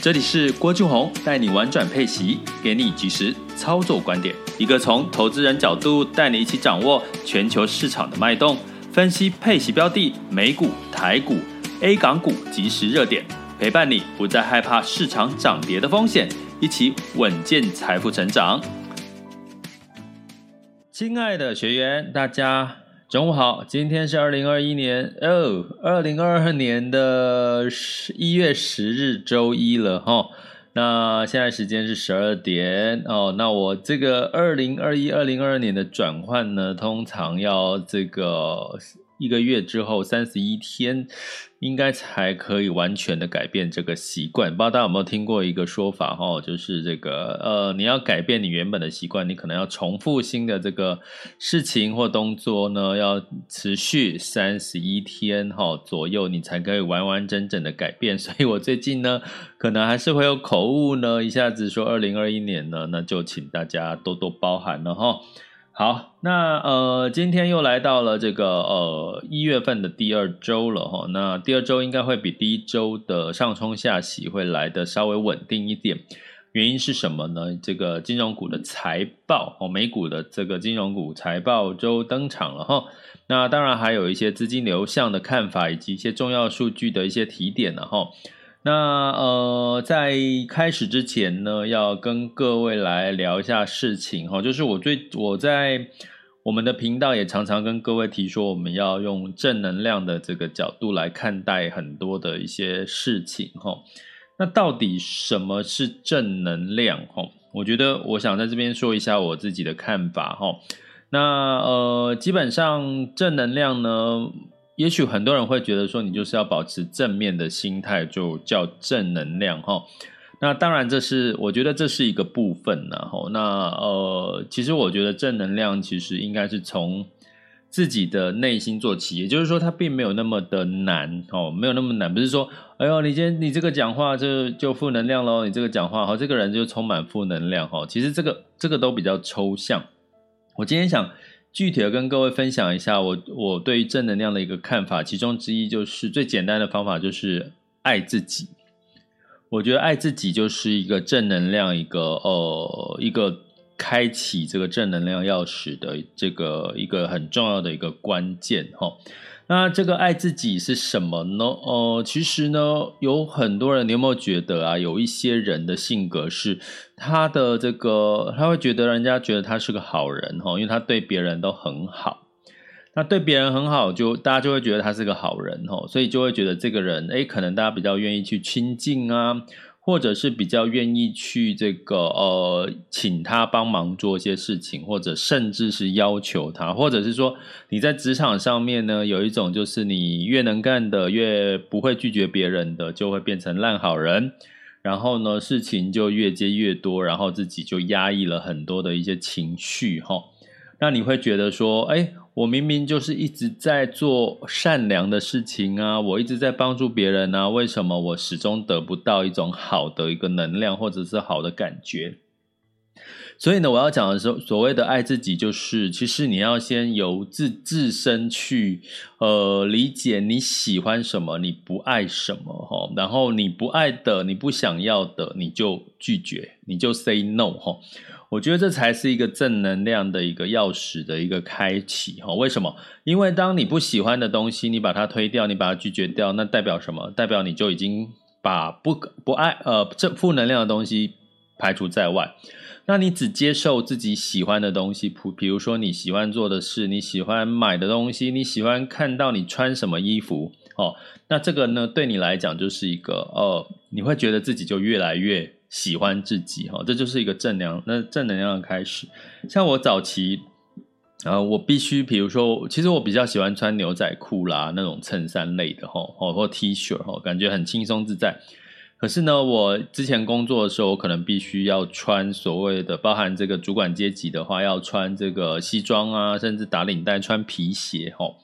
这里是郭俊宏带你玩转配息，给你及时操作观点，一个从投资人角度带你一起掌握全球市场的脉动，分析配息标的、美股、台股、A 港股即时热点，陪伴你不再害怕市场涨跌的风险，一起稳健财富成长。亲爱的学员，大家。中午好，今天是二零二一年哦，二零二二年的十一月十日周一了哈、哦。那现在时间是十二点哦。那我这个二零二一、二零二二年的转换呢，通常要这个。一个月之后，三十一天应该才可以完全的改变这个习惯。不知道大家有没有听过一个说法哈，就是这个呃，你要改变你原本的习惯，你可能要重复新的这个事情或动作呢，要持续三十一天哈左右，你才可以完完整整的改变。所以我最近呢，可能还是会有口误呢，一下子说二零二一年呢，那就请大家多多包涵了哈。好，那呃，今天又来到了这个呃一月份的第二周了哈。那第二周应该会比第一周的上冲下洗会来的稍微稳定一点。原因是什么呢？这个金融股的财报哦，美股的这个金融股财报周登场了哈。那当然还有一些资金流向的看法，以及一些重要数据的一些提点了哈。那呃，在开始之前呢，要跟各位来聊一下事情哈，就是我最我在我们的频道也常常跟各位提说，我们要用正能量的这个角度来看待很多的一些事情哈。那到底什么是正能量哈？我觉得我想在这边说一下我自己的看法哈。那呃，基本上正能量呢。也许很多人会觉得说，你就是要保持正面的心态，就叫正能量哈。那当然，这是我觉得这是一个部分呢。那呃，其实我觉得正能量其实应该是从自己的内心做起，也就是说，它并没有那么的难哦，没有那么难。不是说，哎呦，你今天你这个讲话就就负能量喽，你这个讲话好，这个人就充满负能量哈。其实这个这个都比较抽象。我今天想。具体的跟各位分享一下我我对于正能量的一个看法，其中之一就是最简单的方法就是爱自己。我觉得爱自己就是一个正能量一个呃一个开启这个正能量钥匙的这个一个很重要的一个关键哈。那这个爱自己是什么呢？呃，其实呢，有很多人，你有没有觉得啊？有一些人的性格是他的这个，他会觉得人家觉得他是个好人哈，因为他对别人都很好。那对别人很好，就大家就会觉得他是个好人哈，所以就会觉得这个人，诶，可能大家比较愿意去亲近啊。或者是比较愿意去这个呃，请他帮忙做一些事情，或者甚至是要求他，或者是说你在职场上面呢，有一种就是你越能干的，越不会拒绝别人的，就会变成烂好人，然后呢，事情就越接越多，然后自己就压抑了很多的一些情绪哈。那你会觉得说，哎。我明明就是一直在做善良的事情啊，我一直在帮助别人啊，为什么我始终得不到一种好的一个能量或者是好的感觉？所以呢，我要讲的是所谓的爱自己，就是其实你要先由自自身去呃理解你喜欢什么，你不爱什么哈，然后你不爱的，你不想要的，你就拒绝，你就 say no 哈。我觉得这才是一个正能量的一个钥匙的一个开启哈。为什么？因为当你不喜欢的东西，你把它推掉，你把它拒绝掉，那代表什么？代表你就已经把不不爱呃正负能量的东西排除在外。那你只接受自己喜欢的东西，比比如说你喜欢做的事，你喜欢买的东西，你喜欢看到你穿什么衣服哦。那这个呢，对你来讲就是一个呃，你会觉得自己就越来越。喜欢自己哈，这就是一个正能量，那正能量的开始。像我早期呃，我必须，比如说，其实我比较喜欢穿牛仔裤啦，那种衬衫类的吼，或或 T 恤，感觉很轻松自在。可是呢，我之前工作的时候，我可能必须要穿所谓的，包含这个主管阶级的话，要穿这个西装啊，甚至打领带，穿皮鞋吼。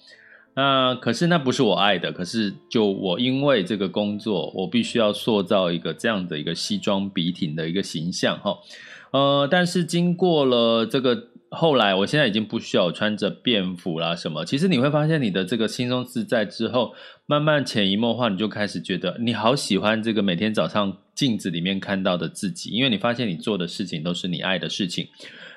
那可是那不是我爱的，可是就我因为这个工作，我必须要塑造一个这样的一个西装笔挺的一个形象哈。呃，但是经过了这个。后来，我现在已经不需要穿着便服啦，什么？其实你会发现，你的这个轻松自在之后，慢慢潜移默化，你就开始觉得你好喜欢这个每天早上镜子里面看到的自己，因为你发现你做的事情都是你爱的事情，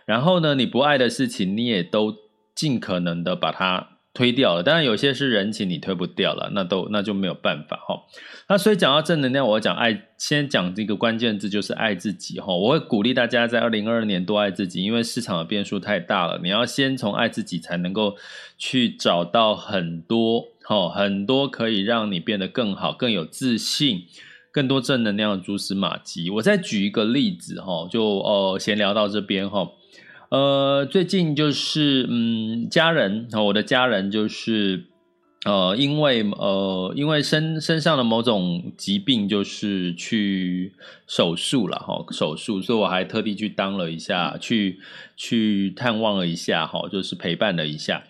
然后呢，你不爱的事情，你也都尽可能的把它。推掉了，当然有些是人情，你推不掉了，那都那就没有办法哈。那所以讲到正能量，我讲爱，先讲这个关键字就是爱自己哈。我会鼓励大家在二零二二年多爱自己，因为市场的变数太大了，你要先从爱自己才能够去找到很多哈，很多可以让你变得更好、更有自信、更多正能量的蛛丝马迹。我再举一个例子哈，就呃闲聊到这边哈。呃，最近就是嗯，家人，我的家人就是呃，因为呃，因为身身上的某种疾病，就是去手术了哈，手术，所以我还特地去当了一下，去去探望了一下哈，就是陪伴了一下。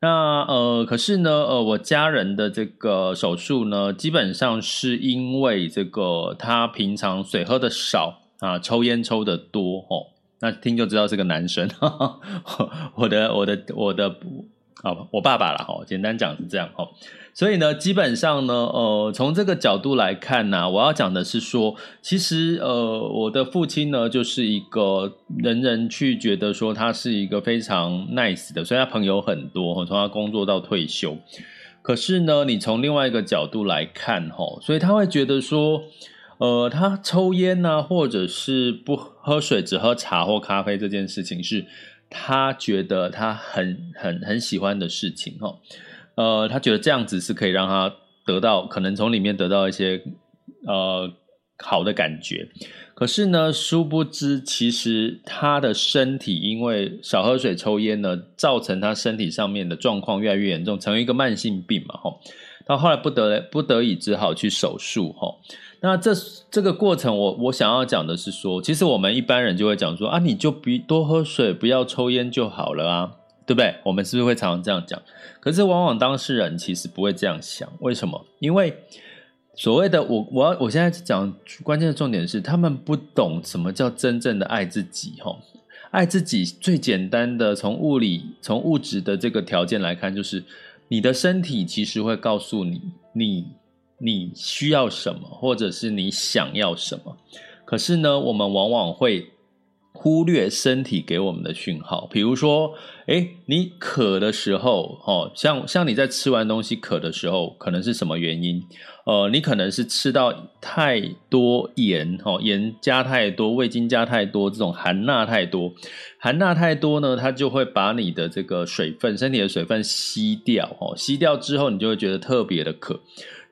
那呃，可是呢，呃，我家人的这个手术呢，基本上是因为这个他平常水喝的少啊，抽烟抽的多哦。那听就知道是个男生，我的我的我的好，我爸爸了哈，简单讲是这样哈，所以呢，基本上呢，呃，从这个角度来看呢，我要讲的是说，其实呃，我的父亲呢，就是一个人人去觉得说他是一个非常 nice 的，所以他朋友很多，从他工作到退休，可是呢，你从另外一个角度来看哈，所以他会觉得说。呃，他抽烟呢、或者是不喝水，只喝茶或咖啡这件事情，是他觉得他很很很喜欢的事情哈。呃，他觉得这样子是可以让他得到，可能从里面得到一些呃好的感觉。可是呢，殊不知，其实他的身体因为少喝水、抽烟呢，造成他身体上面的状况越来越严重，成为一个慢性病嘛。哈，到后来不得不得已只好去手术哈。那这这个过程我，我想要讲的是说，其实我们一般人就会讲说啊，你就比多喝水，不要抽烟就好了啊，对不对？我们是不是会常常这样讲？可是往往当事人其实不会这样想，为什么？因为所谓的我我要我现在讲关键的重点是，他们不懂什么叫真正的爱自己哦。爱自己最简单的，从物理从物质的这个条件来看，就是你的身体其实会告诉你你。你需要什么，或者是你想要什么？可是呢，我们往往会忽略身体给我们的讯号。比如说，诶，你渴的时候，哦，像像你在吃完东西渴的时候，可能是什么原因？呃，你可能是吃到太多盐，哦，盐加太多，味精加太多，这种含钠太多，含钠太多呢，它就会把你的这个水分，身体的水分吸掉，哦，吸掉之后，你就会觉得特别的渴。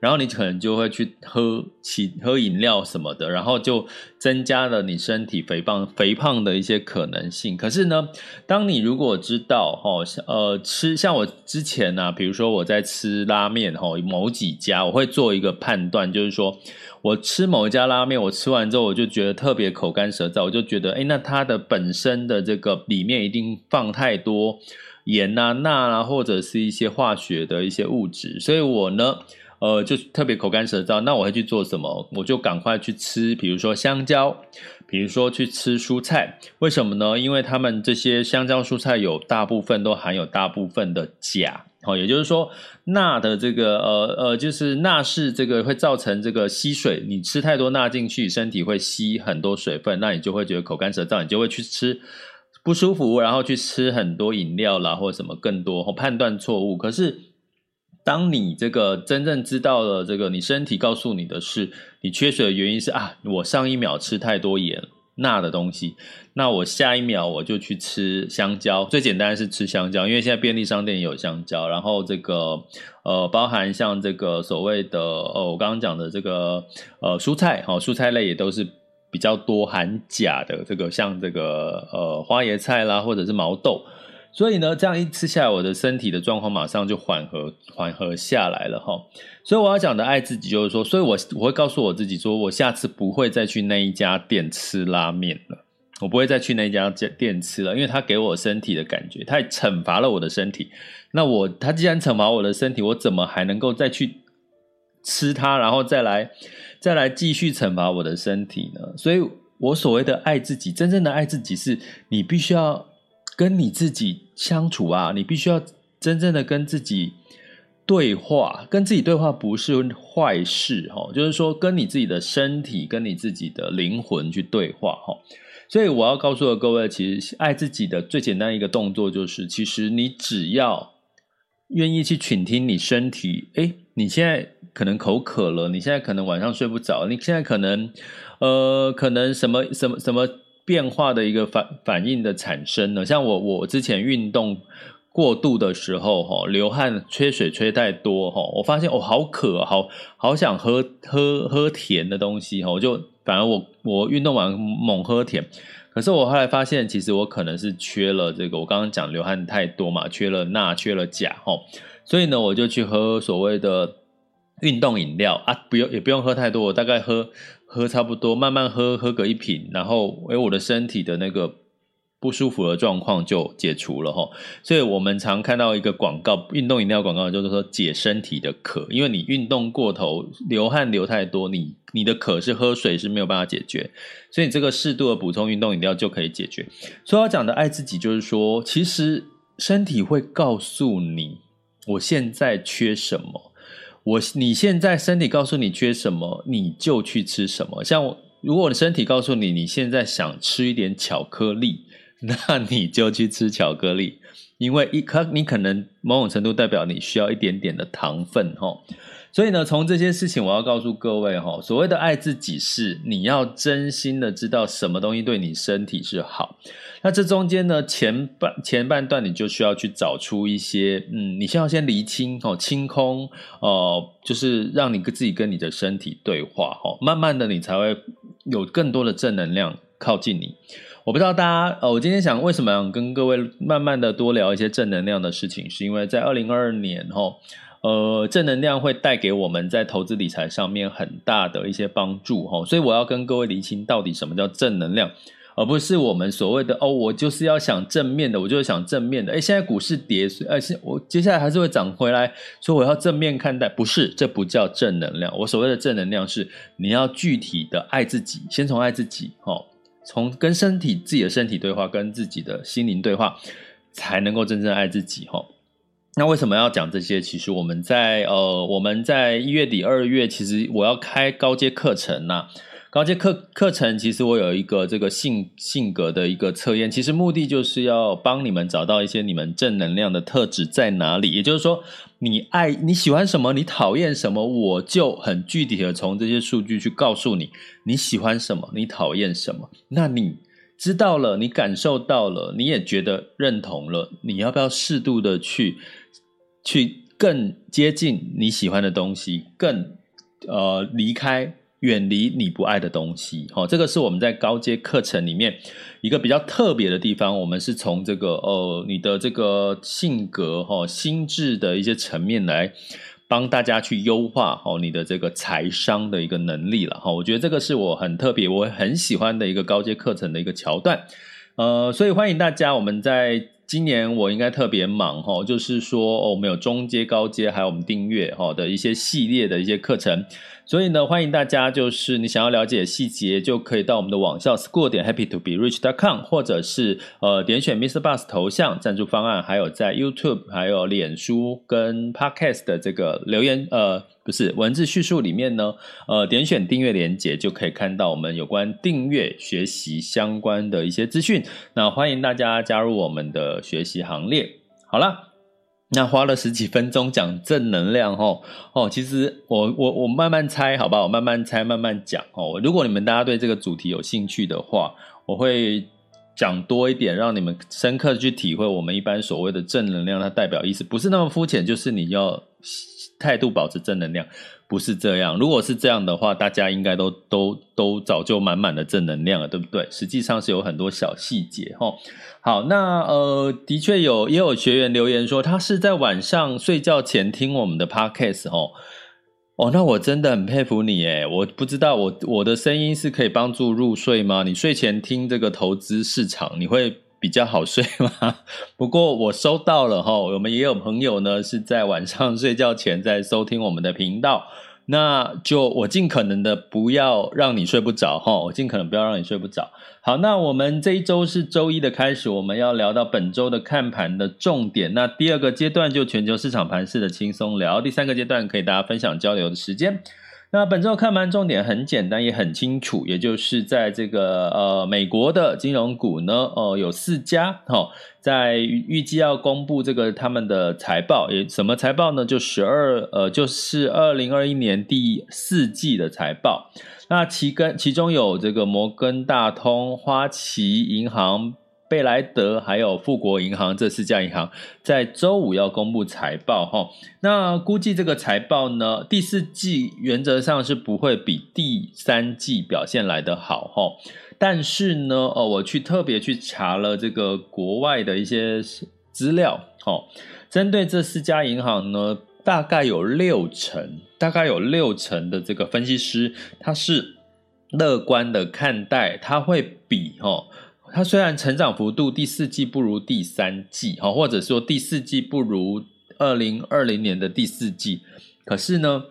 然后你可能就会去喝起喝饮料什么的，然后就增加了你身体肥胖肥胖的一些可能性。可是呢，当你如果知道哈，呃，吃像我之前呢、啊，比如说我在吃拉面哈，某几家我会做一个判断，就是说我吃某一家拉面，我吃完之后我就觉得特别口干舌燥，我就觉得诶，那它的本身的这个里面一定放太多盐啊、钠啊，或者是一些化学的一些物质，所以我呢。呃，就特别口干舌燥，那我会去做什么？我就赶快去吃，比如说香蕉，比如说去吃蔬菜。为什么呢？因为他们这些香蕉、蔬菜有大部分都含有大部分的钾，好，也就是说钠的这个呃呃，就是钠是这个会造成这个吸水，你吃太多钠进去，身体会吸很多水分，那你就会觉得口干舌燥，你就会去吃不舒服，然后去吃很多饮料啦，或者什么更多，判断错误。可是。当你这个真正知道了这个，你身体告诉你的是，你缺水的原因是啊，我上一秒吃太多盐、钠的东西，那我下一秒我就去吃香蕉。最简单是吃香蕉，因为现在便利商店也有香蕉。然后这个呃，包含像这个所谓的呃，我刚刚讲的这个呃蔬菜，好，蔬菜类也都是比较多含钾的。这个像这个呃花椰菜啦，或者是毛豆。所以呢，这样一吃下来，我的身体的状况马上就缓和缓和下来了哈。所以我要讲的爱自己，就是说，所以我我会告诉我自己，说我下次不会再去那一家店吃拉面了，我不会再去那一家店吃了，因为他给我身体的感觉，他惩罚了我的身体。那我他既然惩罚我的身体，我怎么还能够再去吃它，然后再来再来继续惩罚我的身体呢？所以，我所谓的爱自己，真正的爱自己，是你必须要。跟你自己相处啊，你必须要真正的跟自己对话。跟自己对话不是坏事哈，就是说跟你自己的身体、跟你自己的灵魂去对话哈。所以我要告诉各位，其实爱自己的最简单一个动作就是，其实你只要愿意去倾听你身体。诶，你现在可能口渴了，你现在可能晚上睡不着，你现在可能呃，可能什么什么什么。变化的一个反反应的产生呢，像我我之前运动过度的时候，哈，流汗、缺水缺太多，哈，我发现我好渴，好好想喝喝喝甜的东西，哈，我就反而我我运动完猛喝甜，可是我后来发现，其实我可能是缺了这个，我刚刚讲流汗太多嘛，缺了钠，缺了钾，哈，所以呢，我就去喝所谓的运动饮料啊，不用也不用喝太多，我大概喝。喝差不多，慢慢喝，喝个一瓶，然后，诶，我的身体的那个不舒服的状况就解除了齁。所以我们常看到一个广告，运动饮料广告，就是说解身体的渴，因为你运动过头，流汗流太多，你你的渴是喝水是没有办法解决，所以你这个适度的补充运动饮料就可以解决。所以要讲的爱自己，就是说，其实身体会告诉你，我现在缺什么。我你现在身体告诉你缺什么，你就去吃什么。像我，如果我的身体告诉你你现在想吃一点巧克力，那你就去吃巧克力，因为一可你可能某种程度代表你需要一点点的糖分吼。所以呢，从这些事情，我要告诉各位哈，所谓的爱自己是你要真心的知道什么东西对你身体是好。那这中间呢，前半前半段你就需要去找出一些，嗯，你先要先厘清哦，清空哦，就是让你自己跟你的身体对话哦，慢慢的你才会有更多的正能量靠近你。我不知道大家，呃，我今天想为什么要跟各位慢慢的多聊一些正能量的事情，是因为在二零二二年哈。呃，正能量会带给我们在投资理财上面很大的一些帮助哈，所以我要跟各位厘清到底什么叫正能量，而不是我们所谓的哦，我就是要想正面的，我就是想正面的。诶，现在股市跌，呃，我接下来还是会涨回来，所以我要正面看待，不是，这不叫正能量。我所谓的正能量是你要具体的爱自己，先从爱自己哈，从跟身体自己的身体对话，跟自己的心灵对话，才能够真正爱自己哈。那为什么要讲这些？其实我们在呃，我们在一月底、二月，其实我要开高阶课程呐。高阶课课程，其实我有一个这个性性格的一个测验，其实目的就是要帮你们找到一些你们正能量的特质在哪里。也就是说，你爱你喜欢什么，你讨厌什么，我就很具体的从这些数据去告诉你你喜欢什么，你讨厌什么。那你知道了，你感受到了，你也觉得认同了，你要不要适度的去？去更接近你喜欢的东西，更呃离开远离你不爱的东西。好、哦，这个是我们在高阶课程里面一个比较特别的地方。我们是从这个呃你的这个性格哈、哦、心智的一些层面来帮大家去优化好、哦、你的这个财商的一个能力了哈、我觉得这个是我很特别，我很喜欢的一个高阶课程的一个桥段。呃，所以欢迎大家，我们在。今年我应该特别忙哈，就是说，我们有中阶、高阶，还有我们订阅哈的一些系列的一些课程，所以呢，欢迎大家，就是你想要了解细节，就可以到我们的网校 school 点 happy to be rich dot com，或者是呃点选 Mr. Bus 头像赞助方案，还有在 YouTube、还有脸书跟 Podcast 的这个留言呃。不是文字叙述里面呢，呃，点选订阅连接就可以看到我们有关订阅学习相关的一些资讯。那欢迎大家加入我们的学习行列。好了，那花了十几分钟讲正能量哦哦，其实我我我慢慢猜，好不好？我慢慢猜，慢慢讲哦。如果你们大家对这个主题有兴趣的话，我会讲多一点，让你们深刻的去体会我们一般所谓的正能量，它代表意思不是那么肤浅，就是你要。态度保持正能量，不是这样。如果是这样的话，大家应该都都都早就满满的正能量了，对不对？实际上是有很多小细节齁。好，那呃，的确有也有学员留言说，他是在晚上睡觉前听我们的 podcast 齁。哦，那我真的很佩服你诶，我不知道我我的声音是可以帮助入睡吗？你睡前听这个投资市场，你会比较好睡吗？不过我收到了哈，我们也有朋友呢是在晚上睡觉前在收听我们的频道。那就我尽可能的不要让你睡不着哈，我尽可能不要让你睡不着。好，那我们这一周是周一的开始，我们要聊到本周的看盘的重点。那第二个阶段就全球市场盘势的轻松聊，第三个阶段可以大家分享交流的时间。那本周看盘重点很简单，也很清楚，也就是在这个呃美国的金融股呢，哦、有四家哈、哦，在预计要公布这个他们的财报，也什么财报呢？就十二呃就是二零二一年第四季的财报。那其跟其中有这个摩根大通、花旗银行。贝莱德还有富国银行这四家银行在周五要公布财报哈，那估计这个财报呢，第四季原则上是不会比第三季表现来得好哈，但是呢，哦，我去特别去查了这个国外的一些资料哈，针对这四家银行呢，大概有六成，大概有六成的这个分析师他是乐观的看待，他会比哈。它虽然成长幅度第四季不如第三季，哈，或者说第四季不如二零二零年的第四季，可是呢，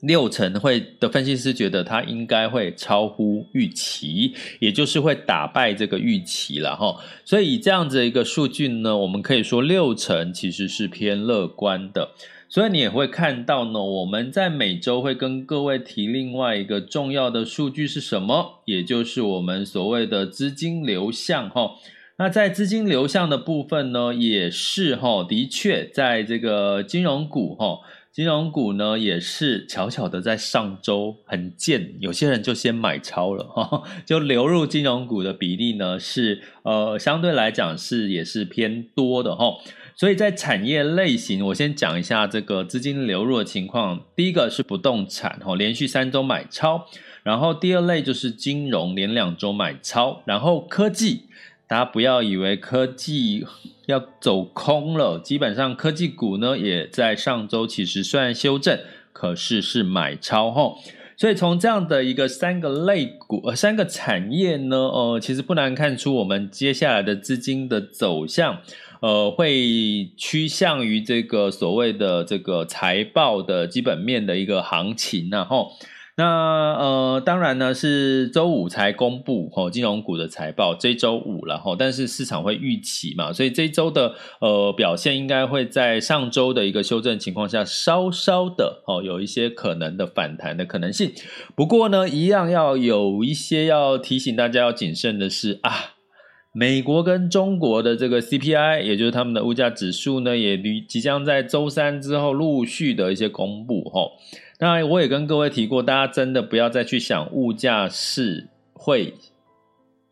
六成会的分析师觉得它应该会超乎预期，也就是会打败这个预期了，哈。所以以这样子一个数据呢，我们可以说六成其实是偏乐观的。所以你也会看到呢，我们在每周会跟各位提另外一个重要的数据是什么？也就是我们所谓的资金流向哈。那在资金流向的部分呢，也是哈，的确在这个金融股哈，金融股呢也是巧巧的在上周很贱，有些人就先买超了哈，就流入金融股的比例呢是呃相对来讲是也是偏多的哈。所以在产业类型，我先讲一下这个资金流入的情况。第一个是不动产，哦，连续三周买超。然后第二类就是金融，连两周买超。然后科技，大家不要以为科技要走空了，基本上科技股呢也在上周其实虽然修正，可是是买超吼。所以从这样的一个三个类股，呃，三个产业呢，呃，其实不难看出我们接下来的资金的走向。呃，会趋向于这个所谓的这个财报的基本面的一个行情，然后，那呃，当然呢是周五才公布哦，金融股的财报，这周五了哈，但是市场会预期嘛，所以这周的呃表现应该会在上周的一个修正情况下，稍稍的哦有一些可能的反弹的可能性。不过呢，一样要有一些要提醒大家要谨慎的是啊。美国跟中国的这个 CPI，也就是他们的物价指数呢，也即将在周三之后陆续的一些公布齁。当然，我也跟各位提过，大家真的不要再去想物价是会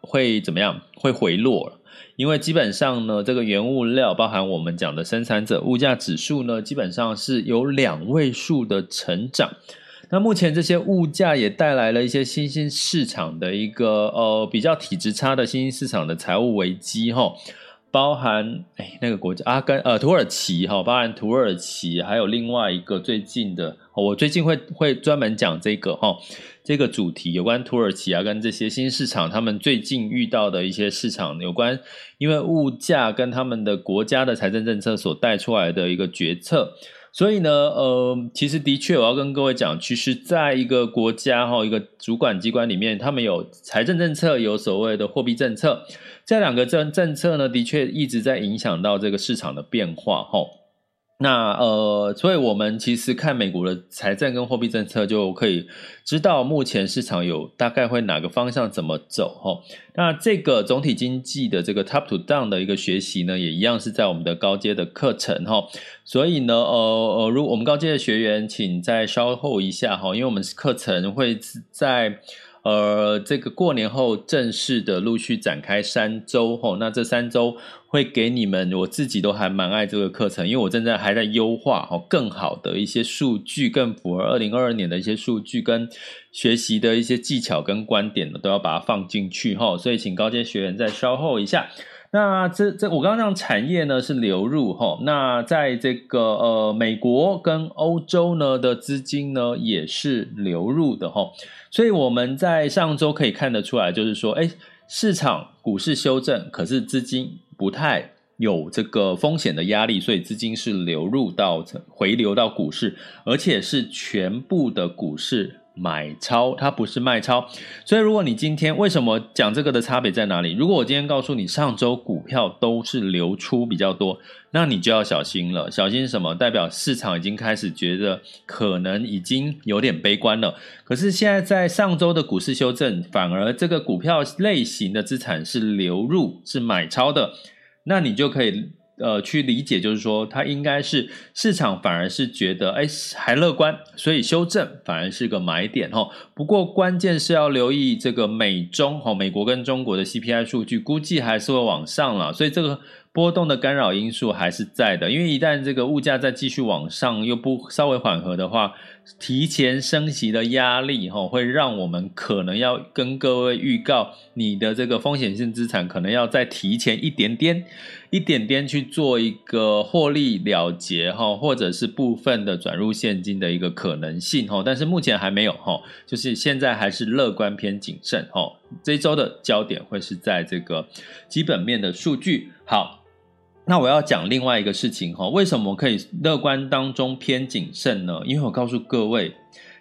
会怎么样，会回落了，因为基本上呢，这个原物料包含我们讲的生产者物价指数呢，基本上是有两位数的成长。那目前这些物价也带来了一些新兴市场的一个呃比较体质差的新兴市场的财务危机哈，包含哎那个国家阿根呃土耳其哈，包含土耳其还有另外一个最近的，我最近会会专门讲这个哈这个主题，有关土耳其啊跟这些新兴市场他们最近遇到的一些市场有关，因为物价跟他们的国家的财政政策所带出来的一个决策。所以呢，呃，其实的确，我要跟各位讲，其实在一个国家哈，一个主管机关里面，他们有财政政策，有所谓的货币政策，这两个政政策呢，的确一直在影响到这个市场的变化哈。那呃，所以我们其实看美国的财政跟货币政策，就可以知道目前市场有大概会哪个方向怎么走哈。那这个总体经济的这个 top to down 的一个学习呢，也一样是在我们的高阶的课程哈。所以呢，呃呃，如果我们高阶的学员，请再稍后一下哈，因为我们课程会在。呃，这个过年后正式的陆续展开三周吼，那这三周会给你们，我自己都还蛮爱这个课程，因为我正在还在优化吼，更好的一些数据，更符合二零二二年的一些数据跟学习的一些技巧跟观点呢，都要把它放进去吼，所以请高阶学员再稍后一下。那这这我刚刚讲产业呢是流入哈，那在这个呃美国跟欧洲呢的资金呢也是流入的哈，所以我们在上周可以看得出来，就是说，哎，市场股市修正，可是资金不太有这个风险的压力，所以资金是流入到回流到股市，而且是全部的股市。买超，它不是卖超，所以如果你今天为什么讲这个的差别在哪里？如果我今天告诉你上周股票都是流出比较多，那你就要小心了。小心什么？代表市场已经开始觉得可能已经有点悲观了。可是现在在上周的股市修正，反而这个股票类型的资产是流入，是买超的，那你就可以。呃，去理解就是说，它应该是市场反而是觉得，哎，还乐观，所以修正反而是个买点哈。不过关键是要留意这个美中哈，美国跟中国的 CPI 数据，估计还是会往上了，所以这个。波动的干扰因素还是在的，因为一旦这个物价再继续往上，又不稍微缓和的话，提前升息的压力哈，会让我们可能要跟各位预告，你的这个风险性资产可能要再提前一点点，一点点去做一个获利了结哈，或者是部分的转入现金的一个可能性哈，但是目前还没有哈，就是现在还是乐观偏谨慎哈。这周的焦点会是在这个基本面的数据好。那我要讲另外一个事情哈，为什么可以乐观当中偏谨慎呢？因为我告诉各位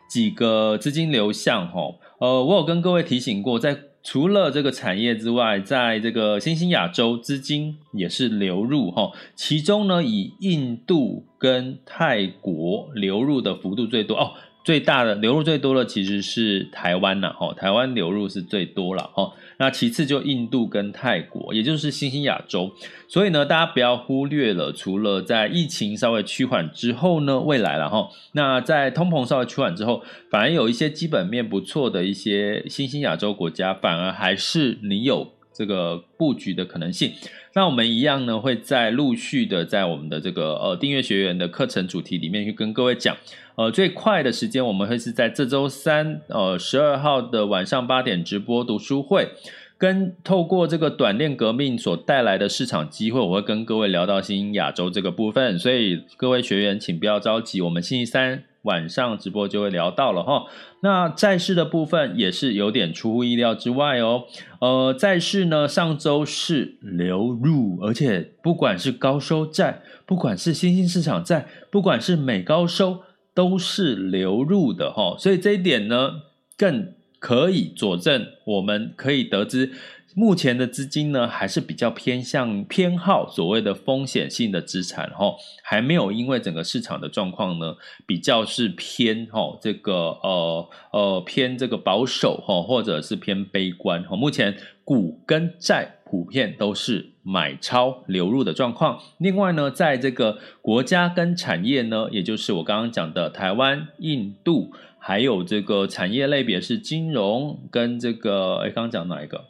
几个资金流向哈，呃，我有跟各位提醒过，在除了这个产业之外，在这个新兴亚洲资金也是流入哈，其中呢，以印度跟泰国流入的幅度最多哦。最大的流入最多的其实是台湾呐，哈，台湾流入是最多了，哈，那其次就印度跟泰国，也就是新兴亚洲，所以呢，大家不要忽略了，除了在疫情稍微趋缓之后呢，未来了哈，那在通膨稍微趋缓之后，反而有一些基本面不错的一些新兴亚洲国家，反而还是你有这个布局的可能性。那我们一样呢，会在陆续的在我们的这个呃订阅学员的课程主题里面去跟各位讲，呃最快的时间我们会是在这周三呃十二号的晚上八点直播读书会，跟透过这个短链革命所带来的市场机会，我会跟各位聊到新亚洲这个部分，所以各位学员请不要着急，我们星期三。晚上直播就会聊到了哈，那债市的部分也是有点出乎意料之外哦。呃，债市呢上周是流入，而且不管是高收债，不管是新兴市场债，不管是美高收，都是流入的哈。所以这一点呢，更可以佐证，我们可以得知。目前的资金呢，还是比较偏向偏好所谓的风险性的资产，哈，还没有因为整个市场的状况呢，比较是偏哈这个呃呃偏这个保守哈，或者是偏悲观哈。目前股跟债普遍都是买超流入的状况。另外呢，在这个国家跟产业呢，也就是我刚刚讲的台湾、印度，还有这个产业类别是金融跟这个哎，刚刚讲哪一个？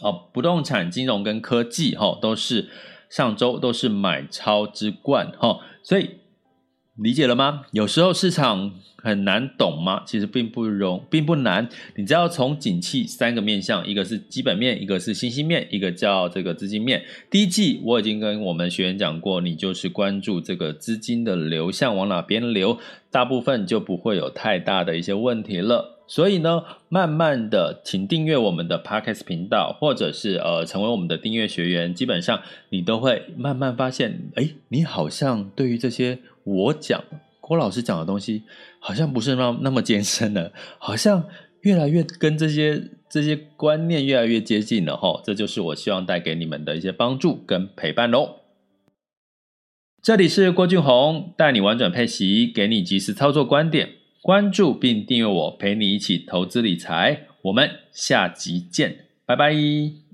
哦，不动产、金融跟科技，哈，都是上周都是买超之冠，哈，所以理解了吗？有时候市场很难懂吗？其实并不容，并不难。你只要从景气三个面向，一个是基本面，一个是信息面，一个叫这个资金面。第一季我已经跟我们学员讲过，你就是关注这个资金的流向往哪边流，大部分就不会有太大的一些问题了。所以呢，慢慢的，请订阅我们的 Podcast 频道，或者是呃，成为我们的订阅学员，基本上你都会慢慢发现，哎，你好像对于这些我讲郭老师讲的东西，好像不是那那么艰深了，好像越来越跟这些这些观念越来越接近了哈。这就是我希望带给你们的一些帮助跟陪伴喽。这里是郭俊宏，带你玩转配息，给你及时操作观点。关注并订阅我，陪你一起投资理财。我们下集见，拜拜。